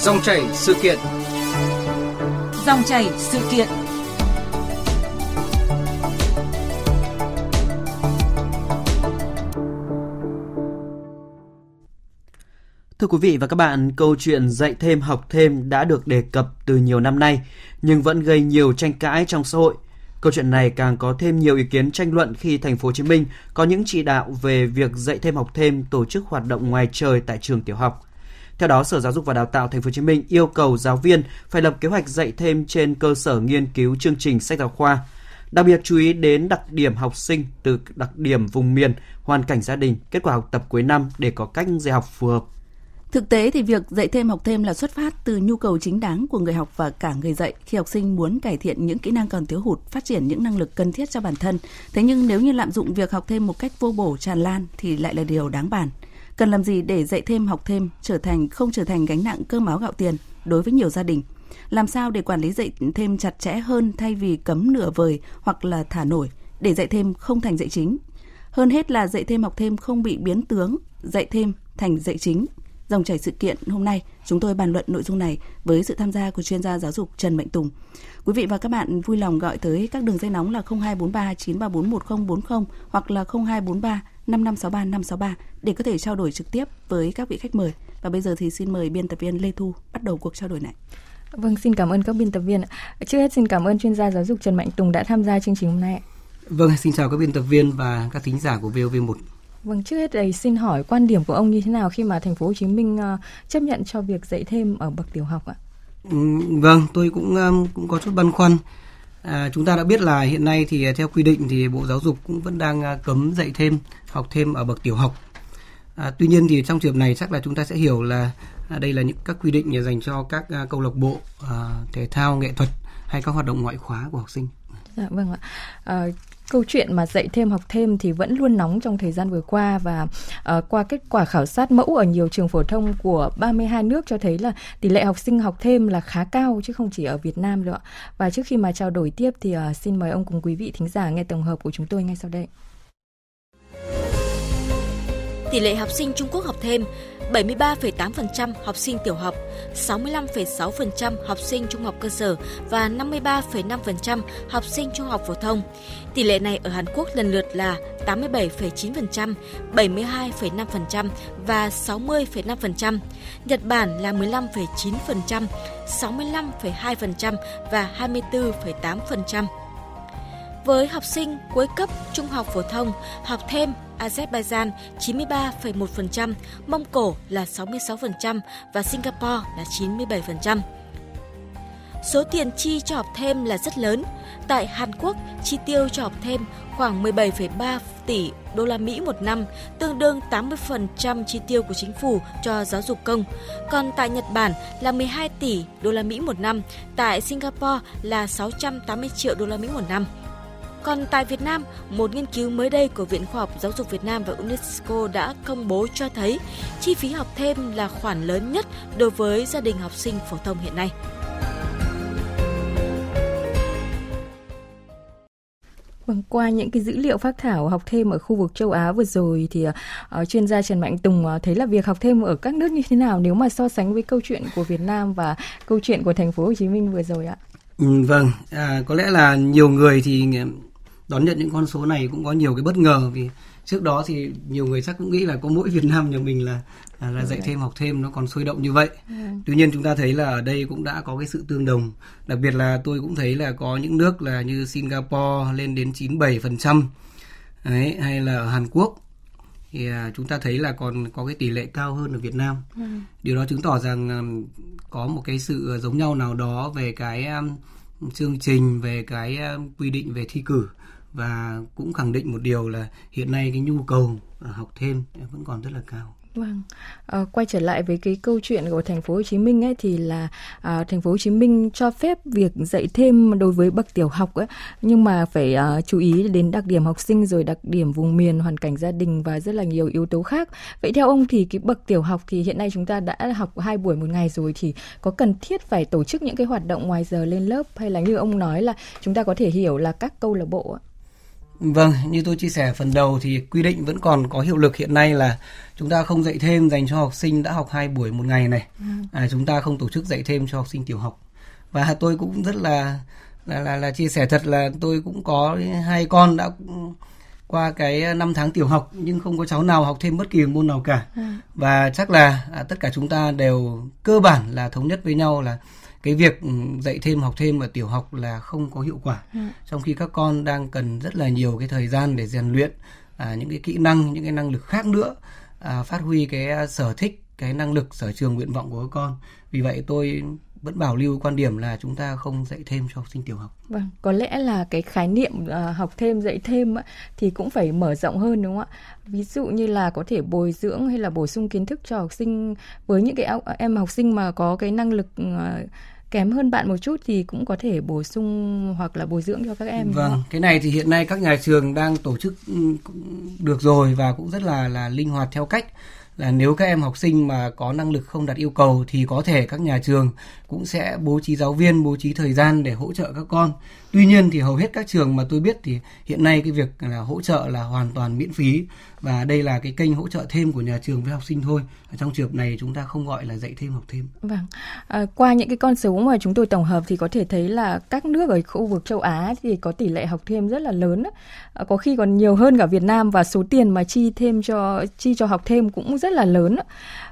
Dòng chảy sự kiện. Dòng chảy sự kiện. Thưa quý vị và các bạn, câu chuyện dạy thêm học thêm đã được đề cập từ nhiều năm nay, nhưng vẫn gây nhiều tranh cãi trong xã hội. Câu chuyện này càng có thêm nhiều ý kiến tranh luận khi thành phố Hồ Chí Minh có những chỉ đạo về việc dạy thêm học thêm tổ chức hoạt động ngoài trời tại trường tiểu học. Theo đó, Sở Giáo dục và Đào tạo Thành phố Hồ Chí Minh yêu cầu giáo viên phải lập kế hoạch dạy thêm trên cơ sở nghiên cứu chương trình sách giáo khoa. Đặc biệt chú ý đến đặc điểm học sinh từ đặc điểm vùng miền, hoàn cảnh gia đình, kết quả học tập cuối năm để có cách dạy học phù hợp. Thực tế thì việc dạy thêm học thêm là xuất phát từ nhu cầu chính đáng của người học và cả người dạy khi học sinh muốn cải thiện những kỹ năng còn thiếu hụt, phát triển những năng lực cần thiết cho bản thân. Thế nhưng nếu như lạm dụng việc học thêm một cách vô bổ tràn lan thì lại là điều đáng bàn. Cần làm gì để dạy thêm học thêm trở thành không trở thành gánh nặng cơm áo gạo tiền đối với nhiều gia đình? Làm sao để quản lý dạy thêm chặt chẽ hơn thay vì cấm nửa vời hoặc là thả nổi để dạy thêm không thành dạy chính? Hơn hết là dạy thêm học thêm không bị biến tướng, dạy thêm thành dạy chính Dòng chảy sự kiện hôm nay, chúng tôi bàn luận nội dung này với sự tham gia của chuyên gia giáo dục Trần Mạnh Tùng. Quý vị và các bạn vui lòng gọi tới các đường dây nóng là 0243 934 1040 hoặc là 0243 5563 563 để có thể trao đổi trực tiếp với các vị khách mời. Và bây giờ thì xin mời biên tập viên Lê Thu bắt đầu cuộc trao đổi này. Vâng, xin cảm ơn các biên tập viên. Trước hết xin cảm ơn chuyên gia giáo dục Trần Mạnh Tùng đã tham gia chương trình hôm nay. Vâng, xin chào các biên tập viên và các thính giả của VOV1. Vâng, trước hết đây xin hỏi quan điểm của ông như thế nào khi mà thành phố Hồ Chí Minh uh, chấp nhận cho việc dạy thêm ở bậc tiểu học ạ? Ừ, vâng, tôi cũng cũng có chút băn khoăn. À, chúng ta đã biết là hiện nay thì theo quy định thì Bộ Giáo dục cũng vẫn đang uh, cấm dạy thêm, học thêm ở bậc tiểu học. À, tuy nhiên thì trong trường hợp này chắc là chúng ta sẽ hiểu là à, đây là những các quy định dành cho các câu lạc bộ thể thao, nghệ thuật hay các hoạt động ngoại khóa của học sinh. Dạ vâng ạ. À, câu chuyện mà dạy thêm học thêm thì vẫn luôn nóng trong thời gian vừa qua và uh, qua kết quả khảo sát mẫu ở nhiều trường phổ thông của 32 nước cho thấy là tỷ lệ học sinh học thêm là khá cao chứ không chỉ ở Việt Nam đâu ạ. Và trước khi mà trao đổi tiếp thì uh, xin mời ông cùng quý vị thính giả nghe tổng hợp của chúng tôi ngay sau đây. Tỷ lệ học sinh Trung Quốc học thêm 73,8% học sinh tiểu học, 65,6% học sinh trung học cơ sở và 53,5% học sinh trung học phổ thông. Tỷ lệ này ở Hàn Quốc lần lượt là 87,9%, 72,5% và 60,5%. Nhật Bản là 15,9%, 65,2% và 24,8%. Với học sinh cuối cấp trung học phổ thông, học thêm Azerbaijan 93,1%, Mông Cổ là 66% và Singapore là 97%. Số tiền chi cho học thêm là rất lớn. Tại Hàn Quốc, chi tiêu cho học thêm khoảng 17,3 tỷ đô la Mỹ một năm, tương đương 80% chi tiêu của chính phủ cho giáo dục công. Còn tại Nhật Bản là 12 tỷ đô la Mỹ một năm, tại Singapore là 680 triệu đô la Mỹ một năm. Còn tại Việt Nam, một nghiên cứu mới đây của Viện Khoa học Giáo dục Việt Nam và UNESCO đã công bố cho thấy chi phí học thêm là khoản lớn nhất đối với gia đình học sinh phổ thông hiện nay. Vâng, qua những cái dữ liệu phát thảo học thêm ở khu vực châu Á vừa rồi thì uh, chuyên gia Trần Mạnh Tùng uh, thấy là việc học thêm ở các nước như thế nào nếu mà so sánh với câu chuyện của Việt Nam và câu chuyện của thành phố Hồ Chí Minh vừa rồi ạ? Ừ, vâng, à, có lẽ là nhiều người thì đón nhận những con số này cũng có nhiều cái bất ngờ vì trước đó thì nhiều người chắc cũng nghĩ là có mỗi Việt Nam nhà mình là là, là dạy thêm học thêm nó còn sôi động như vậy. Ừ. Tuy nhiên chúng ta thấy là ở đây cũng đã có cái sự tương đồng. Đặc biệt là tôi cũng thấy là có những nước là như Singapore lên đến 97%. Đấy, hay là ở Hàn Quốc thì à, chúng ta thấy là còn có cái tỷ lệ cao hơn ở Việt Nam. Ừ. Điều đó chứng tỏ rằng um, có một cái sự giống nhau nào đó về cái um, chương trình, về cái quy định về thi cử và cũng khẳng định một điều là hiện nay cái nhu cầu à, học thêm vẫn còn rất là cao. Vâng, à, quay trở lại với cái câu chuyện của thành phố Hồ Chí Minh ấy thì là à, thành phố Hồ Chí Minh cho phép việc dạy thêm đối với bậc tiểu học ấy, nhưng mà phải à, chú ý đến đặc điểm học sinh rồi đặc điểm vùng miền, hoàn cảnh gia đình và rất là nhiều yếu tố khác. Vậy theo ông thì cái bậc tiểu học thì hiện nay chúng ta đã học hai buổi một ngày rồi thì có cần thiết phải tổ chức những cái hoạt động ngoài giờ lên lớp hay là như ông nói là chúng ta có thể hiểu là các câu lạc bộ ấy? Vâng, như tôi chia sẻ phần đầu thì quy định vẫn còn có hiệu lực hiện nay là chúng ta không dạy thêm dành cho học sinh đã học hai buổi một ngày này. Ừ. À, chúng ta không tổ chức dạy thêm cho học sinh tiểu học. Và tôi cũng rất là là là, là chia sẻ thật là tôi cũng có hai con đã qua cái năm tháng tiểu học nhưng không có cháu nào học thêm bất kỳ môn nào cả. Ừ. Và chắc là à, tất cả chúng ta đều cơ bản là thống nhất với nhau là cái việc ừ, dạy thêm học thêm ở tiểu học là không có hiệu quả ừ. trong khi các con đang cần rất là nhiều cái thời gian để rèn luyện à, những cái kỹ năng những cái năng lực khác nữa à, phát huy cái à, sở thích cái năng lực sở trường nguyện vọng của các con vì vậy tôi vẫn bảo lưu quan điểm là chúng ta không dạy thêm cho học sinh tiểu học. Vâng, có lẽ là cái khái niệm uh, học thêm dạy thêm thì cũng phải mở rộng hơn đúng không ạ? Ví dụ như là có thể bồi dưỡng hay là bổ sung kiến thức cho học sinh với những cái em học sinh mà có cái năng lực uh, kém hơn bạn một chút thì cũng có thể bổ sung hoặc là bồi dưỡng cho các em. Vâng, cái này thì hiện nay các nhà trường đang tổ chức ừ, được rồi và cũng rất là là linh hoạt theo cách là nếu các em học sinh mà có năng lực không đạt yêu cầu thì có thể các nhà trường cũng sẽ bố trí giáo viên, bố trí thời gian để hỗ trợ các con. Tuy nhiên thì hầu hết các trường mà tôi biết thì hiện nay cái việc là hỗ trợ là hoàn toàn miễn phí và đây là cái kênh hỗ trợ thêm của nhà trường với học sinh thôi. Ở trong trường hợp này chúng ta không gọi là dạy thêm học thêm. Vâng. À, qua những cái con số mà chúng tôi tổng hợp thì có thể thấy là các nước ở khu vực châu Á thì có tỷ lệ học thêm rất là lớn. À, có khi còn nhiều hơn cả Việt Nam và số tiền mà chi thêm cho chi cho học thêm cũng rất là lớn.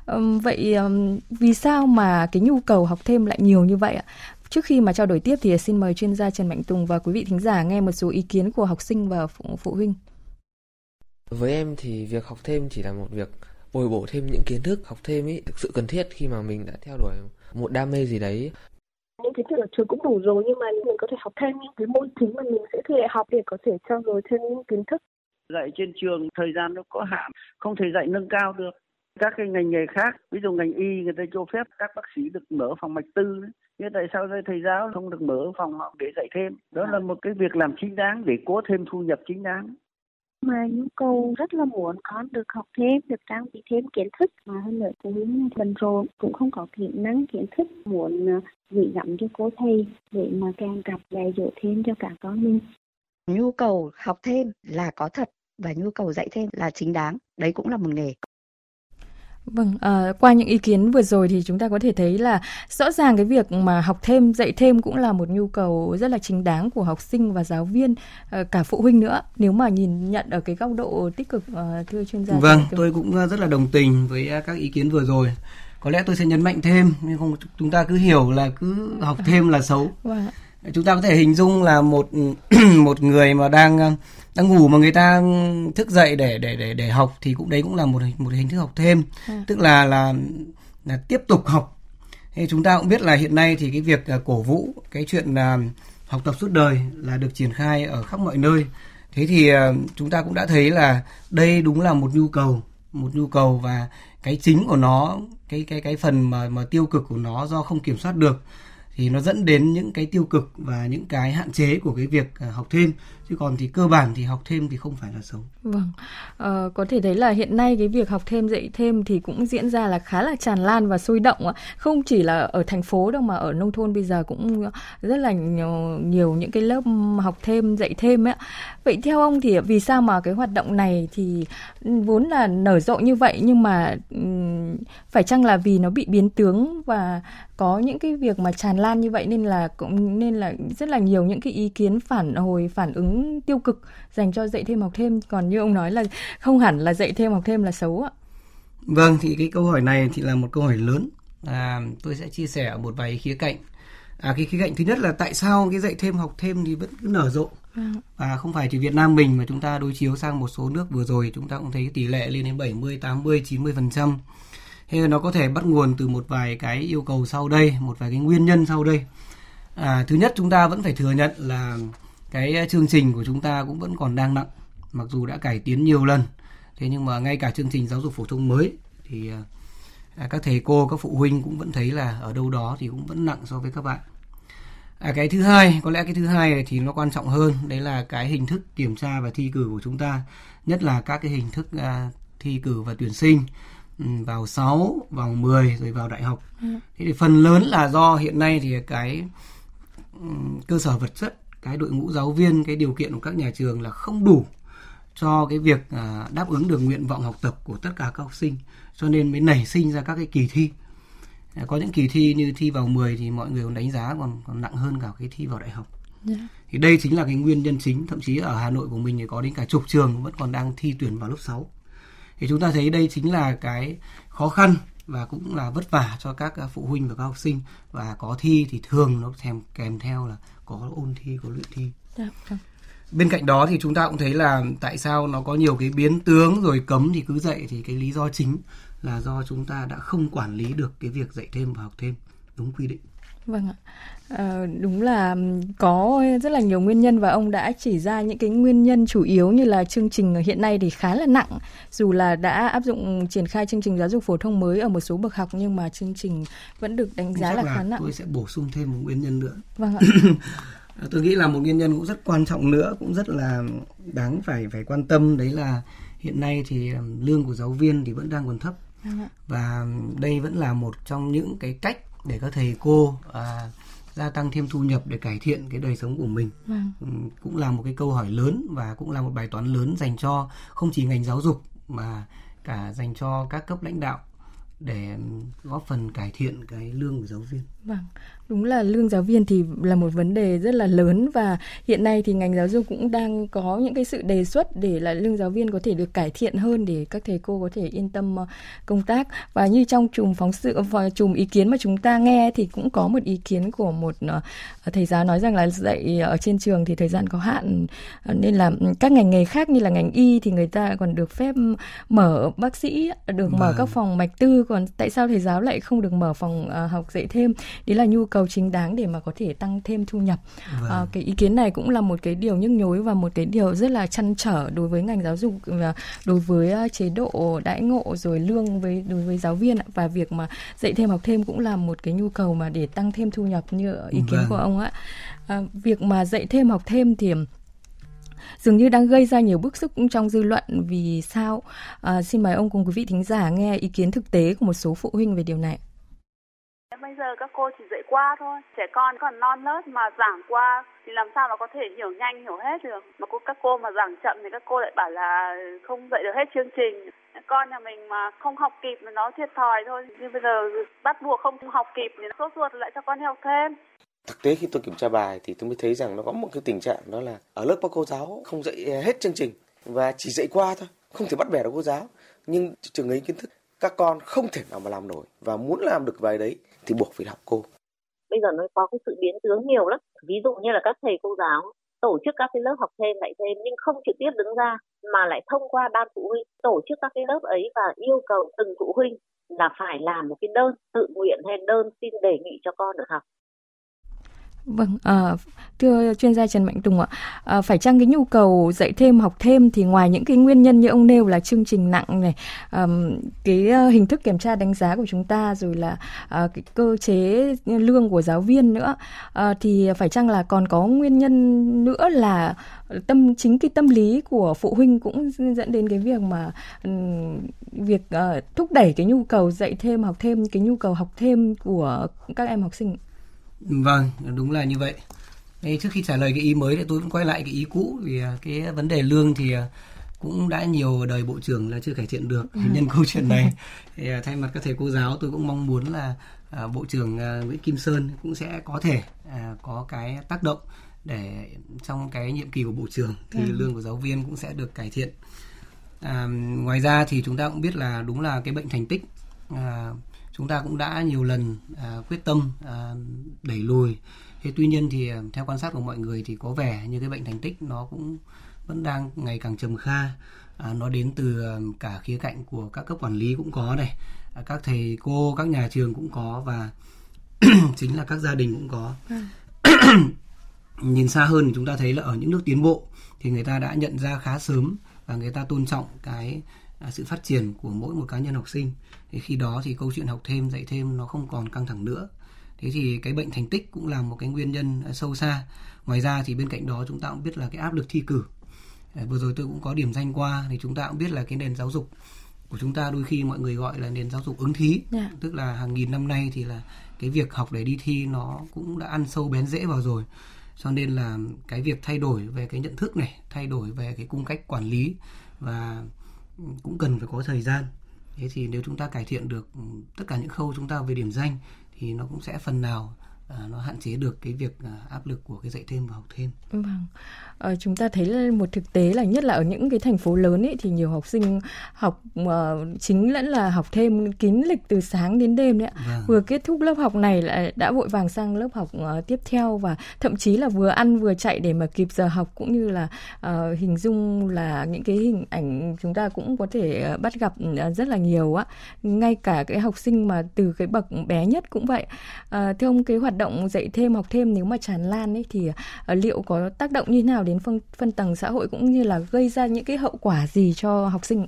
À, vậy à, vì sao mà cái nhu cầu học thêm lại nhiều như vậy ạ? Trước khi mà trao đổi tiếp thì xin mời chuyên gia Trần Mạnh Tùng và quý vị thính giả nghe một số ý kiến của học sinh và phụ, phụ huynh. Với em thì việc học thêm chỉ là một việc bồi bổ thêm những kiến thức học thêm ấy thực sự cần thiết khi mà mình đã theo đuổi một đam mê gì đấy. Những kiến thức ở trường cũng đủ rồi nhưng mà mình có thể học thêm những cái môn chính mà mình sẽ thi đại học để có thể trao dồi thêm những kiến thức. Dạy trên trường thời gian nó có hạn không thể dạy nâng cao được các cái ngành nghề khác ví dụ ngành y người ta cho phép các bác sĩ được mở phòng mạch tư nhưng tại sao thầy giáo không được mở phòng họ để dạy thêm? Đó là một cái việc làm chính đáng để có thêm thu nhập chính đáng. Mà nhu cầu rất là muốn con được học thêm, được trang bị thêm kiến thức. Mà hơn nữa cũng bận rộn, cũng không có kỹ năng kiến thức muốn ờ, gửi gắm cho cô thầy để mà càng cặp dạy dỗ thêm cho cả con mình. Nhu cầu học thêm là có thật và nhu cầu dạy thêm là chính đáng, đấy cũng là một nghề. Vâng, à, qua những ý kiến vừa rồi thì chúng ta có thể thấy là rõ ràng cái việc mà học thêm, dạy thêm cũng là một nhu cầu rất là chính đáng của học sinh và giáo viên, à, cả phụ huynh nữa. Nếu mà nhìn nhận ở cái góc độ tích cực, à, thưa chuyên gia. Vâng, tôi cũng rất là đồng tình với các ý kiến vừa rồi. Có lẽ tôi sẽ nhấn mạnh thêm, nhưng không chúng ta cứ hiểu là cứ học thêm là xấu. Vâng chúng ta có thể hình dung là một một người mà đang đang ngủ mà người ta thức dậy để để để để học thì cũng đấy cũng là một một hình thức học thêm. À. tức là là là tiếp tục học. Thì chúng ta cũng biết là hiện nay thì cái việc cổ vũ cái chuyện là học tập suốt đời là được triển khai ở khắp mọi nơi. Thế thì à, chúng ta cũng đã thấy là đây đúng là một nhu cầu một nhu cầu và cái chính của nó cái cái cái phần mà mà tiêu cực của nó do không kiểm soát được thì nó dẫn đến những cái tiêu cực và những cái hạn chế của cái việc à, học thêm chứ còn thì cơ bản thì học thêm thì không phải là xấu. Vâng, ờ, có thể thấy là hiện nay cái việc học thêm dạy thêm thì cũng diễn ra là khá là tràn lan và sôi động ạ. Không chỉ là ở thành phố đâu mà ở nông thôn bây giờ cũng ờ, rất là nhiều, nhiều những cái lớp học thêm dạy thêm ấy. Vậy theo ông thì vì sao mà cái hoạt động này thì vốn là nở rộ như vậy nhưng mà phải chăng là vì nó bị biến tướng và có những cái việc mà tràn lan như vậy nên là cũng nên là rất là nhiều những cái ý kiến phản hồi phản ứng tiêu cực dành cho dạy thêm học thêm. Còn như ông nói là không hẳn là dạy thêm học thêm là xấu ạ. Vâng thì cái câu hỏi này thì là một câu hỏi lớn. À, tôi sẽ chia sẻ ở một vài khía cạnh. À, cái khía cạnh thứ nhất là tại sao cái dạy thêm học thêm thì vẫn cứ nở rộ? Vâng. và không phải chỉ Việt Nam mình mà chúng ta đối chiếu sang một số nước. Vừa rồi chúng ta cũng thấy tỷ lệ lên đến 70, 80, 90 phần trăm thế nó có thể bắt nguồn từ một vài cái yêu cầu sau đây một vài cái nguyên nhân sau đây. À, thứ nhất chúng ta vẫn phải thừa nhận là cái chương trình của chúng ta cũng vẫn còn đang nặng mặc dù đã cải tiến nhiều lần. Thế nhưng mà ngay cả chương trình giáo dục phổ thông mới thì à, các thầy cô các phụ huynh cũng vẫn thấy là ở đâu đó thì cũng vẫn nặng so với các bạn. À, cái thứ hai có lẽ cái thứ hai thì nó quan trọng hơn đấy là cái hình thức kiểm tra và thi cử của chúng ta. Nhất là các cái hình thức à, thi cử và tuyển sinh vào 6, vào 10 rồi vào đại học. Ừ. Thế thì phần lớn là do hiện nay thì cái um, cơ sở vật chất, cái đội ngũ giáo viên cái điều kiện của các nhà trường là không đủ cho cái việc à, đáp ứng được nguyện vọng học tập của tất cả các học sinh cho nên mới nảy sinh ra các cái kỳ thi à, có những kỳ thi như thi vào 10 thì mọi người còn đánh giá còn còn nặng hơn cả cái thi vào đại học yeah. Dạ. thì đây chính là cái nguyên nhân chính thậm chí ở Hà Nội của mình thì có đến cả chục trường vẫn còn đang thi tuyển vào lớp 6 thì chúng ta thấy đây chính là cái khó khăn và cũng là vất vả cho các phụ huynh và các học sinh và có thi thì thường nó kèm kèm theo là có ôn thi có luyện thi. Dạ, bên cạnh đó thì chúng ta cũng thấy là tại sao nó có nhiều cái biến tướng rồi cấm thì cứ dạy thì cái lý do chính là do chúng ta đã không quản lý được cái việc dạy thêm và học thêm đúng quy định Vâng ạ. À, đúng là có rất là nhiều nguyên nhân và ông đã chỉ ra những cái nguyên nhân chủ yếu như là chương trình hiện nay thì khá là nặng dù là đã áp dụng triển khai chương trình giáo dục phổ thông mới ở một số bậc học nhưng mà chương trình vẫn được đánh giá là, là khá nặng. Tôi sẽ bổ sung thêm một nguyên nhân nữa. Vâng ạ. tôi nghĩ là một nguyên nhân cũng rất quan trọng nữa cũng rất là đáng phải phải quan tâm đấy là hiện nay thì lương của giáo viên thì vẫn đang còn thấp vâng và đây vẫn là một trong những cái cách để các thầy cô à, gia tăng thêm thu nhập để cải thiện cái đời sống của mình vâng. Ừ, cũng là một cái câu hỏi lớn và cũng là một bài toán lớn dành cho không chỉ ngành giáo dục mà cả dành cho các cấp lãnh đạo để góp phần cải thiện cái lương của giáo viên. Vâng, đúng là lương giáo viên thì là một vấn đề rất là lớn và hiện nay thì ngành giáo dục cũng đang có những cái sự đề xuất để là lương giáo viên có thể được cải thiện hơn để các thầy cô có thể yên tâm ờ, công tác và như trong chùm phóng sự và chùm ý kiến mà chúng ta nghe thì cũng có một ý kiến của một ờ, thầy giáo nói rằng là dạy ở trên trường thì thời gian có hạn ờ, nên là các ngành nghề khác như là ngành y thì người ta còn được phép mở bác sĩ được mở vâng. các phòng mạch tư còn tại sao thầy giáo lại không được mở phòng học dạy thêm đấy là nhu cầu chính đáng để mà có thể tăng thêm thu nhập vâng. uh, cái ý kiến này cũng là một cái điều nhức nhối và một cái điều rất là chăn trở đối với ngành giáo dục và đối với uh, chế độ đãi ngộ rồi lương với đối với giáo viên và việc mà dạy thêm học thêm cũng là một cái nhu cầu mà để tăng thêm thu nhập như ý kiến vâng. của ông ạ à, việc mà dạy thêm học thêm thì dường như đang gây ra nhiều bức xúc trong dư luận vì sao? À, xin mời ông cùng quý vị thính giả nghe ý kiến thực tế của một số phụ huynh về điều này. Bây giờ các cô chỉ dạy qua thôi, trẻ con còn non nớt mà giảng qua thì làm sao mà có thể hiểu nhanh hiểu hết được. Mà cô, các cô mà giảng chậm thì các cô lại bảo là không dạy được hết chương trình. Con nhà mình mà không học kịp thì nó thiệt thòi thôi. Nhưng bây giờ bắt buộc không học kịp thì sốt ruột lại cho con học thêm thực tế khi tôi kiểm tra bài thì tôi mới thấy rằng nó có một cái tình trạng đó là ở lớp các cô giáo không dạy hết chương trình và chỉ dạy qua thôi không thể bắt bẻ được cô giáo nhưng trường ấy kiến thức các con không thể nào mà làm nổi và muốn làm được bài đấy thì buộc phải học cô. Bây giờ nó có cái sự biến tướng nhiều lắm. Ví dụ như là các thầy cô giáo tổ chức các cái lớp học thêm dạy thêm nhưng không trực tiếp đứng ra mà lại thông qua ban phụ huynh tổ chức các cái lớp ấy và yêu cầu từng phụ huynh là phải làm một cái đơn tự nguyện hay đơn xin đề nghị cho con được học. Vâng, à, thưa chuyên gia Trần Mạnh Tùng ạ, à, phải chăng cái nhu cầu dạy thêm học thêm thì ngoài những cái nguyên nhân như ông nêu là chương trình nặng này, à, cái ờ, hình thức kiểm tra đánh giá của chúng ta rồi là à, cái cơ chế lương của giáo viên nữa, à, thì phải chăng là còn có nguyên nhân nữa là tâm chính cái tâm lý của phụ huynh cũng dẫn đến cái việc mà việc à, thúc đẩy cái nhu cầu dạy thêm học thêm cái nhu cầu học thêm của các em học sinh Vâng, đúng là như vậy. Thế trước khi trả lời cái ý mới thì tôi cũng quay lại cái ý cũ vì à, cái vấn đề lương thì à, cũng đã nhiều đời bộ trưởng là chưa cải thiện được ừ. nhân câu chuyện này thì à, thay mặt các thầy cô giáo tôi cũng mong muốn là bộ trưởng Nguyễn Kim Sơn cũng sẽ có thể có cái tác động để trong cái nhiệm kỳ của bộ trưởng thì ừ. lương của giáo viên cũng sẽ được cải thiện à, ngoài ra thì chúng ta cũng biết là đúng là cái bệnh thành tích à, chúng ta cũng đã nhiều lần à, quyết tâm à, đẩy lùi. Thế tuy nhiên thì à, theo quan sát của mọi người thì có vẻ như cái bệnh thành tích nó cũng vẫn đang ngày càng trầm kha. À, nó đến từ à, cả khía cạnh của các cấp quản lý cũng có này à, các thầy cô các nhà trường cũng có và chính là các gia đình cũng có. Vâng. nhìn xa hơn thì chúng ta thấy là ở những nước tiến bộ thì người ta đã nhận ra khá sớm và người ta tôn trọng cái sự phát triển của mỗi một cá nhân học sinh. Thì khi đó thì câu chuyện học thêm dạy thêm nó không còn căng thẳng nữa. Thế thì cái bệnh thành tích cũng là một cái nguyên nhân à, sâu xa. Ngoài ra thì bên cạnh đó chúng ta cũng biết là cái áp lực thi cử. À, vừa rồi tôi cũng có điểm danh qua thì chúng ta cũng biết là cái nền giáo dục của chúng ta đôi khi mọi người gọi là nền giáo dục ứng thí. Yeah. Dạ. tức là hàng nghìn năm nay thì là cái việc học để đi thi nó cũng đã ăn sâu bén rễ vào rồi. Cho nên là cái việc thay đổi về cái nhận thức này thay đổi về cái cung cách quản lý và cũng cần phải có thời gian. Thế thì nếu chúng ta cải thiện được tất cả những khâu chúng ta về điểm danh thì nó cũng sẽ phần nào à, nó hạn chế được cái việc à, áp lực của cái dạy thêm và học thêm. Vâng. À, chúng ta thấy là một thực tế là nhất là ở những cái thành phố lớn ấy thì nhiều học sinh học uh, chính lẫn là học thêm kín lịch từ sáng đến đêm đấy ạ. Vâng. Vừa kết thúc lớp học này lại đã vội vàng sang lớp học uh, tiếp theo và thậm chí là vừa ăn vừa chạy để mà kịp giờ học cũng như là uh, hình dung là những cái hình ảnh chúng ta cũng có thể uh, bắt gặp uh, rất là nhiều á. Ngay cả cái học sinh mà từ cái bậc bé nhất cũng vậy. Uh, thưa ông cái hoạt hoạt động dạy thêm học thêm nếu mà tràn lan ấy thì uh, liệu có tác động như thế nào đến phân phân tầng xã hội cũng như là gây ra những cái hậu quả gì cho học sinh?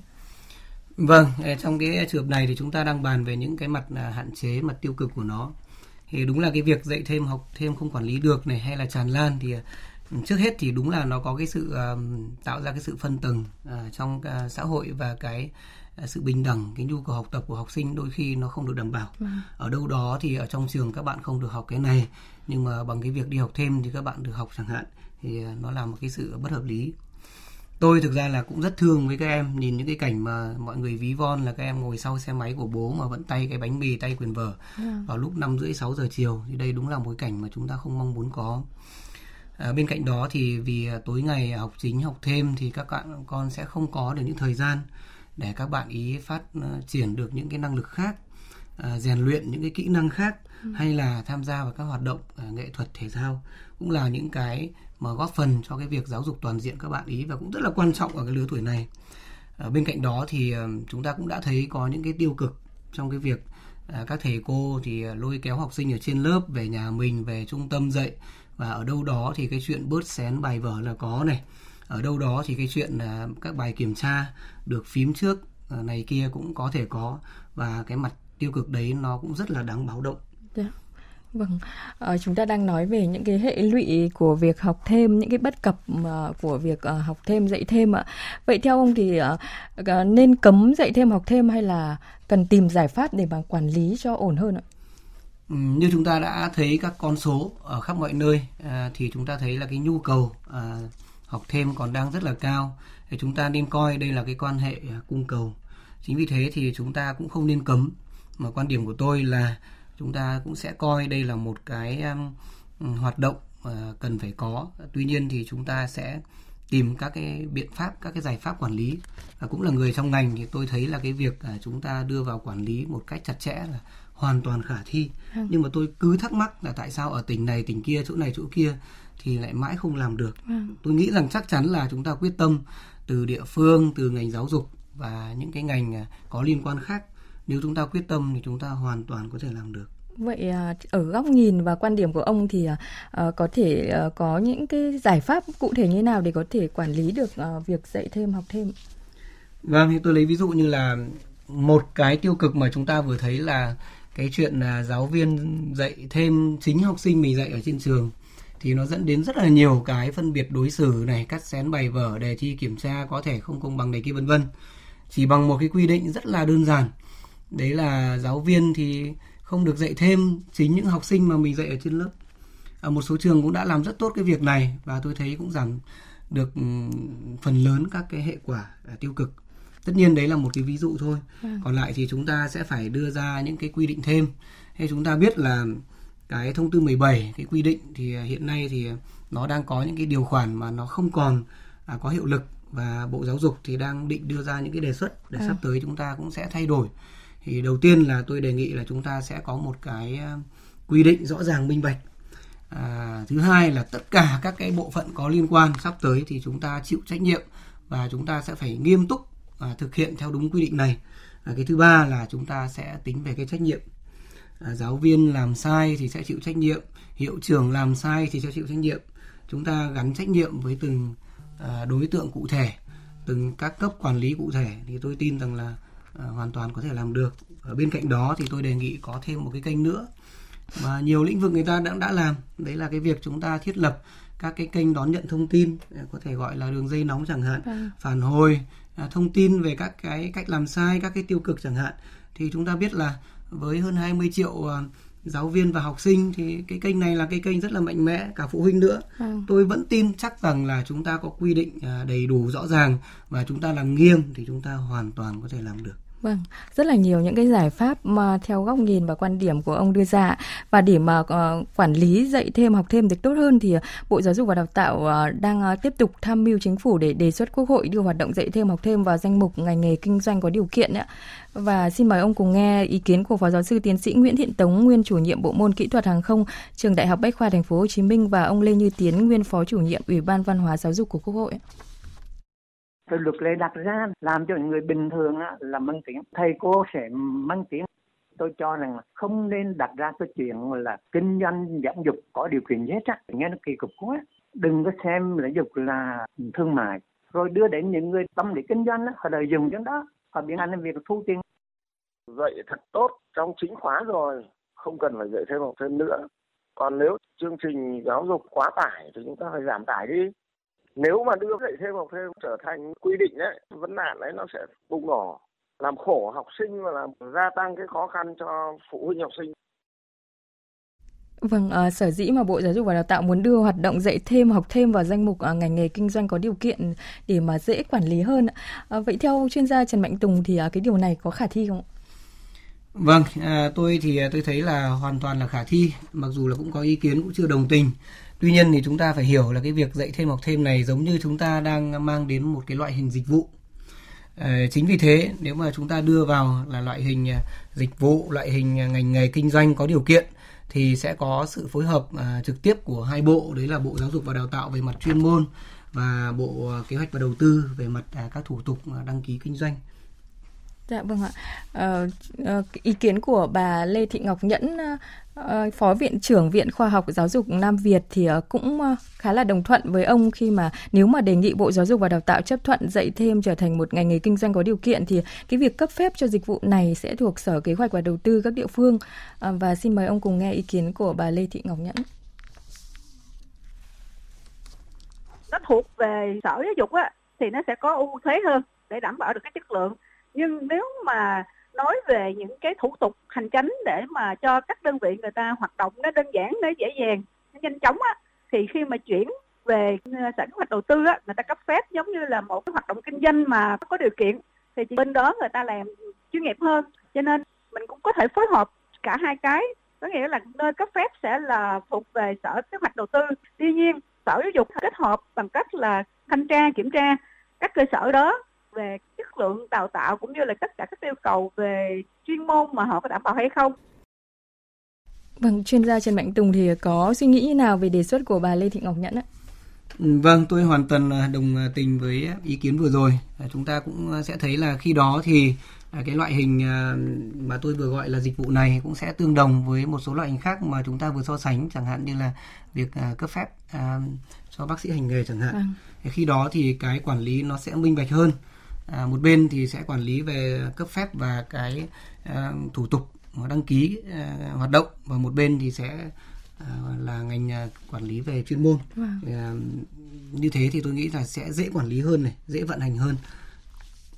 Vâng, ờ, trong cái trường hợp này thì chúng ta đang bàn về những cái mặt à, hạn chế, mặt tiêu cực của nó. Thì đúng là cái việc dạy thêm học thêm không quản lý được này hay là tràn lan thì à, trước hết thì đúng là nó có cái sự uh, tạo ra cái sự phân tầng uh, trong uh, xã hội và cái sự bình đẳng cái nhu cầu học tập của học sinh đôi khi nó không được đảm bảo ừ. ở đâu đó thì ở trong trường các bạn không được học cái này nhưng mà bằng cái việc đi học thêm thì các bạn được học chẳng hạn thì à, nó là một cái sự bất hợp lý tôi thực ra là cũng rất thương với các em nhìn những cái cảnh mà mọi người ví von là các em ngồi sau xe máy của bố mà vẫn tay cái bánh mì tay quyền vở yeah. Dạ. vào lúc năm rưỡi sáu giờ chiều thì đây đúng là một cái cảnh mà chúng ta không mong muốn có à, bên cạnh đó thì vì tối ngày học chính học thêm thì các bạn con sẽ không có được những thời gian để các bạn ý phát ờ, triển được những cái năng lực khác ờ, rèn luyện những cái kỹ năng khác ừ. hay là tham gia vào các hoạt động uh, nghệ thuật thể thao cũng là những cái mà góp phần cho cái việc giáo dục toàn diện các bạn ý và cũng rất là quan trọng ở cái lứa tuổi này. Bên cạnh đó thì chúng ta cũng đã thấy có những cái tiêu cực trong cái việc các thầy cô thì lôi kéo học sinh ở trên lớp về nhà mình về trung tâm dạy. Và ở đâu đó thì cái chuyện bớt xén bài vở là có này ở đâu đó thì cái chuyện là các bài kiểm tra được phím trước ờ, này kia cũng có thể có và cái mặt tiêu cực đấy nó cũng rất là đáng báo động. Yeah. Dạ. Vâng, à, chúng ta đang nói về những cái hệ lụy của việc học thêm, những cái bất cập mà của việc uh, học thêm, dạy thêm ạ. Vậy theo ông thì uh, nên cấm dạy thêm, học thêm hay là cần tìm giải pháp để mà quản lý cho ổn hơn ạ? Ừ, như chúng ta đã thấy các con số ở khắp mọi nơi à, thì chúng ta thấy là cái nhu cầu à, học thêm còn đang rất là cao. Thì chúng ta nên coi đây là cái quan hệ à, cung cầu. Chính vì thế thì chúng ta cũng không nên cấm mà quan điểm của tôi là chúng ta cũng sẽ coi đây là một cái um, hoạt động uh, cần phải có. Tuy nhiên thì chúng ta sẽ tìm các cái biện pháp các cái giải pháp quản lý. Và cũng là người trong ngành thì tôi thấy là cái việc uh, chúng ta đưa vào quản lý một cách chặt chẽ là hoàn toàn khả thi. Ừ. nhưng mà tôi cứ thắc mắc là tại sao ở tỉnh này tỉnh kia chỗ này chỗ kia thì lại mãi không làm được. Ừ. Tôi nghĩ rằng chắc chắn là chúng ta quyết tâm từ địa phương, từ ngành giáo dục và những cái ngành à, có liên quan khác. Nếu chúng ta quyết tâm thì chúng ta hoàn toàn có thể làm được. Vậy à, ở góc nhìn và quan điểm của ông thì uh, có thể có những cái giải pháp cụ thể như nào để có thể quản lý được việc dạy thêm học thêm? Vâng, thì tôi lấy ví dụ như là một cái tiêu cực mà chúng ta vừa thấy là cái chuyện là giáo viên dạy thêm chính học sinh mình dạy ở trên trường thì nó dẫn đến rất là nhiều cái phân biệt đối xử này cắt xén bài vở đề thi kiểm tra có thể không công bằng này kia vân vân. Chỉ bằng một cái quy định rất là đơn giản. Đấy là giáo viên thì không được dạy thêm chính những học sinh mà mình dạy ở trên lớp. Ở một số trường cũng đã làm rất tốt cái việc này và tôi thấy cũng giảm được ừ, phần lớn các cái hệ quả à, tiêu cực. Tất nhiên đấy là một cái ví dụ thôi. Ừ. còn lại thì chúng ta sẽ phải đưa ra những cái quy định thêm. Hay chúng ta biết là cái thông tư 17 cái quy định thì à, hiện nay thì nó đang có những cái điều khoản mà nó không còn à, có hiệu lực và Bộ Giáo dục thì đang định đưa ra những cái đề xuất để à. sắp tới chúng ta cũng sẽ thay đổi. Thì đầu tiên là tôi đề nghị là chúng ta sẽ có một cái à, quy định rõ ràng minh bạch. À, thứ hai là tất cả các cái bộ phận có liên quan sắp tới thì chúng ta chịu trách nhiệm và chúng ta sẽ phải nghiêm túc à, thực hiện theo đúng quy định này. À, cái thứ ba là chúng ta sẽ tính về cái trách nhiệm à, giáo viên làm sai thì sẽ chịu trách nhiệm hiệu trưởng làm sai thì sẽ chịu trách nhiệm. Chúng ta gắn trách nhiệm với từng à, đối tượng cụ thể từng các cấp quản lý cụ thể thì tôi tin rằng là à, hoàn toàn có thể làm được. Ở bên cạnh đó thì tôi đề nghị có thêm một cái kênh nữa mà nhiều lĩnh vực người ta đã đã làm. Đấy là cái việc chúng ta thiết lập các cái kênh đón nhận thông tin có thể gọi là đường dây nóng chẳng hạn à. phản hồi thông tin về các cái cách làm sai các cái tiêu cực chẳng hạn thì chúng ta biết là với hơn 20 triệu giáo viên và học sinh thì cái kênh này là cái kênh rất là mạnh mẽ cả phụ huynh nữa ừ. tôi vẫn tin chắc rằng là chúng ta có quy định à, đầy đủ rõ ràng và chúng ta làm nghiêm thì chúng ta hoàn toàn có thể làm được Vâng, rất là nhiều những cái giải pháp mà theo góc nhìn và quan điểm của ông đưa ra và để mà uh, quản lý dạy thêm học thêm được tốt hơn thì ờ, Bộ Giáo dục và Đào tạo uh, đang uh, tiếp tục tham mưu chính phủ để đề xuất Quốc hội đưa hoạt động dạy thêm học thêm vào danh mục ngành nghề kinh doanh có điều kiện ạ. Và xin mời ông cùng nghe ý kiến của Phó Giáo sư Tiến sĩ Nguyễn Thiện Tống, nguyên chủ nhiệm bộ môn kỹ thuật hàng không, trường Đại học Bách khoa Thành phố Hồ Chí Minh và ông Lê Như Tiến, nguyên Phó chủ nhiệm Ủy ban Văn hóa Giáo dục của Quốc hội. Rồi luật lệ đặt ra làm cho người bình thường là mang tiếng, thầy cô sẽ mang tiếng. Tôi cho rằng là không nên đặt ra cái chuyện là kinh doanh giáo dục có điều kiện hết á, nghe nó kỳ cục quá. Đừng có xem giáo dục là thương mại, rồi đưa đến những người tâm lý kinh doanh đó họ lợi dụng cho đó, họ biến thành việc thu tiền. Dạy thật tốt trong chính khóa rồi, không cần phải dạy thêm học thêm nữa. Còn nếu chương trình giáo dục quá tải thì chúng ta phải giảm tải đi nếu mà đưa dạy thêm học thêm trở thành quy định ấy vấn nạn đấy nó sẽ bùng nổ làm khổ học sinh và làm gia tăng cái khó khăn cho phụ huynh học sinh Vâng, uh, sở dĩ mà Bộ Giáo dục và Đào tạo muốn đưa hoạt động dạy thêm, học thêm vào danh mục uh, ngành nghề kinh doanh có điều kiện để mà dễ quản lý hơn. Uh, vậy theo chuyên gia Trần Mạnh Tùng thì uh, cái điều này có khả thi không? Vâng, à, tôi thì tôi thấy là hoàn toàn là khả thi, mặc dù là cũng có ý kiến cũng chưa đồng tình. Tuy nhiên thì chúng ta phải hiểu là cái việc dạy thêm học thêm này giống như chúng ta đang mang đến một cái loại hình dịch vụ. Ờ, chính vì thế nếu mà chúng ta đưa vào là loại hình ờ, dịch vụ, loại hình ờ, ngành nghề kinh doanh có điều kiện thì sẽ có sự phối hợp trực tiếp của hai bộ đấy là Bộ Giáo dục và Đào tạo về mặt chuyên môn và Bộ Kế hoạch và Đầu tư về mặt à, các thủ tục đăng ký kinh doanh. Dạ vâng ạ. Ờ, ý kiến của bà Lê Thị Ngọc Nhẫn, Ờ, Phó Viện trưởng Viện Khoa học Giáo dục Nam Việt thì ờ, cũng ờ, khá là đồng thuận với ông khi mà nếu mà đề nghị Bộ Giáo dục và Đào tạo chấp thuận dạy thêm trở thành một ngành nghề kinh doanh có điều kiện thì cái việc cấp phép cho dịch vụ này sẽ thuộc Sở Kế hoạch và Đầu tư các địa phương. Và xin mời ông cùng nghe ý kiến của bà Lê Thị Ngọc Nhẫn. Nó thuộc về Sở Giáo dục á, thì nó sẽ có ưu thế hơn để đảm bảo được cái chất lượng nhưng nếu mà nói về những cái thủ tục hành chính để mà cho các đơn vị người ta hoạt động nó đơn giản, nó dễ dàng, nó nhanh chóng á. Thì khi mà chuyển về ờ, sở kế hoạch đầu tư á, người ta cấp phép giống như là một cái hoạt động kinh doanh mà có điều kiện, thì bên đó người ta làm chuyên nghiệp hơn. Cho nên mình cũng có thể phối hợp cả hai cái, có nghĩa là nơi cấp phép sẽ là thuộc về sở kế hoạch đầu tư. Tuy nhiên, sở giáo dục kết hợp bằng cách là thanh tra, kiểm tra các cơ sở đó về chất lượng đào tạo cũng như là tất cả các yêu cầu về chuyên môn mà họ có đảm bảo hay không. Vâng, chuyên gia Trần Mạnh Tùng thì có suy nghĩ như nào về đề xuất của bà Lê Thị Ngọc Nhẫn ạ? Ừ, vâng, tôi hoàn toàn đồng tình với ý kiến vừa rồi. Chúng ta cũng sẽ thấy là khi đó thì cái loại hình mà tôi vừa gọi là dịch vụ này cũng sẽ tương đồng với một số loại hình khác mà chúng ta vừa so sánh chẳng hạn như là việc cấp phép cho bác sĩ hành nghề chẳng hạn. Vâng. Khi đó thì cái quản lý nó sẽ minh bạch hơn à, một bên thì sẽ quản lý về cấp phép và cái à, thủ tục đăng ký à, hoạt động và một bên thì sẽ à, là ngành à, quản lý về chuyên môn wow. Vâng. à, như thế thì tôi nghĩ là sẽ dễ quản lý hơn này dễ vận hành hơn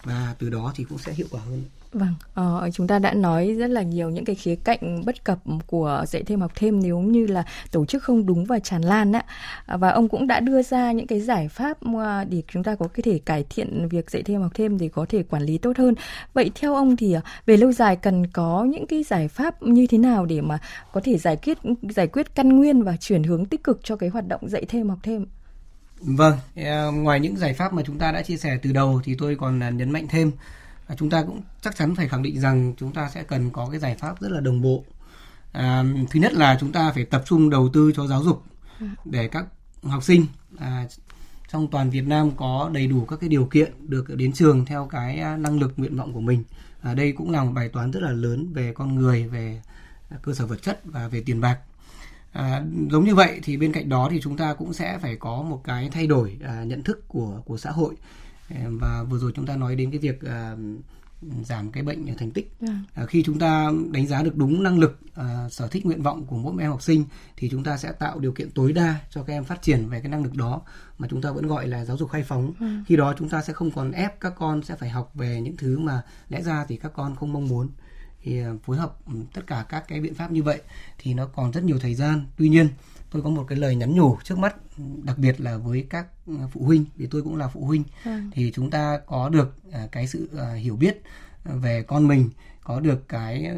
và từ đó thì cũng sẽ hiệu quả hơn Vâng, uh, chúng ta đã nói rất là nhiều những cái khía cạnh bất cập của dạy thêm học thêm nếu như là tổ chức không đúng và tràn lan á. Và ông cũng đã đưa ra những cái giải pháp ờ, để chúng ta có thể cải thiện việc dạy thêm học thêm để có thể quản lý tốt hơn. Vậy theo ông thì ờ, về lâu dài cần có những cái giải pháp như thế nào để mà có thể giải quyết giải quyết căn nguyên và chuyển hướng tích cực cho cái hoạt động dạy thêm học thêm? Vâng, ngoài những giải pháp mà chúng ta đã chia sẻ từ đầu thì tôi còn nhấn mạnh thêm chúng ta cũng chắc chắn phải khẳng định rằng chúng ta sẽ cần có cái giải pháp rất là đồng bộ à, thứ nhất là chúng ta phải tập trung đầu tư cho giáo dục để các học sinh à, trong toàn Việt Nam có đầy đủ các cái điều kiện được đến trường theo cái à, năng lực nguyện vọng của mình. À, đây cũng là một bài toán rất là lớn về con người, về cơ sở vật chất và về tiền bạc. À, giống như vậy thì bên cạnh đó thì chúng ta cũng sẽ phải có một cái thay đổi à, nhận thức của của xã hội và vừa rồi chúng ta nói đến cái việc uh, giảm cái bệnh thành tích à. khi chúng ta đánh giá được đúng năng lực uh, sở thích nguyện vọng của mỗi em học sinh thì chúng ta sẽ tạo điều kiện tối đa cho các em phát triển về cái năng lực đó mà chúng ta vẫn gọi là giáo dục khai phóng à. khi đó chúng ta sẽ không còn ép các con sẽ phải học về những thứ mà lẽ ra thì các con không mong muốn thì à, phối hợp ừ, tất cả các cái biện pháp như vậy thì nó còn rất nhiều thời gian tuy nhiên tôi có một cái lời nhắn nhủ trước mắt đặc biệt là với các phụ huynh vì tôi cũng là phụ huynh ừ. thì chúng ta có được cái sự hiểu biết về con mình có được cái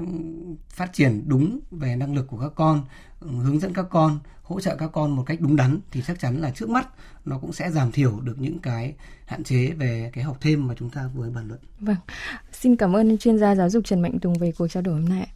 phát triển đúng về năng lực của các con hướng dẫn các con hỗ trợ các con một cách đúng đắn thì chắc chắn là trước mắt nó cũng sẽ giảm thiểu được những cái hạn chế về cái học thêm mà chúng ta vừa bàn luận. Vâng, xin cảm ơn chuyên gia giáo dục Trần Mạnh Tùng về cuộc trao đổi hôm nay.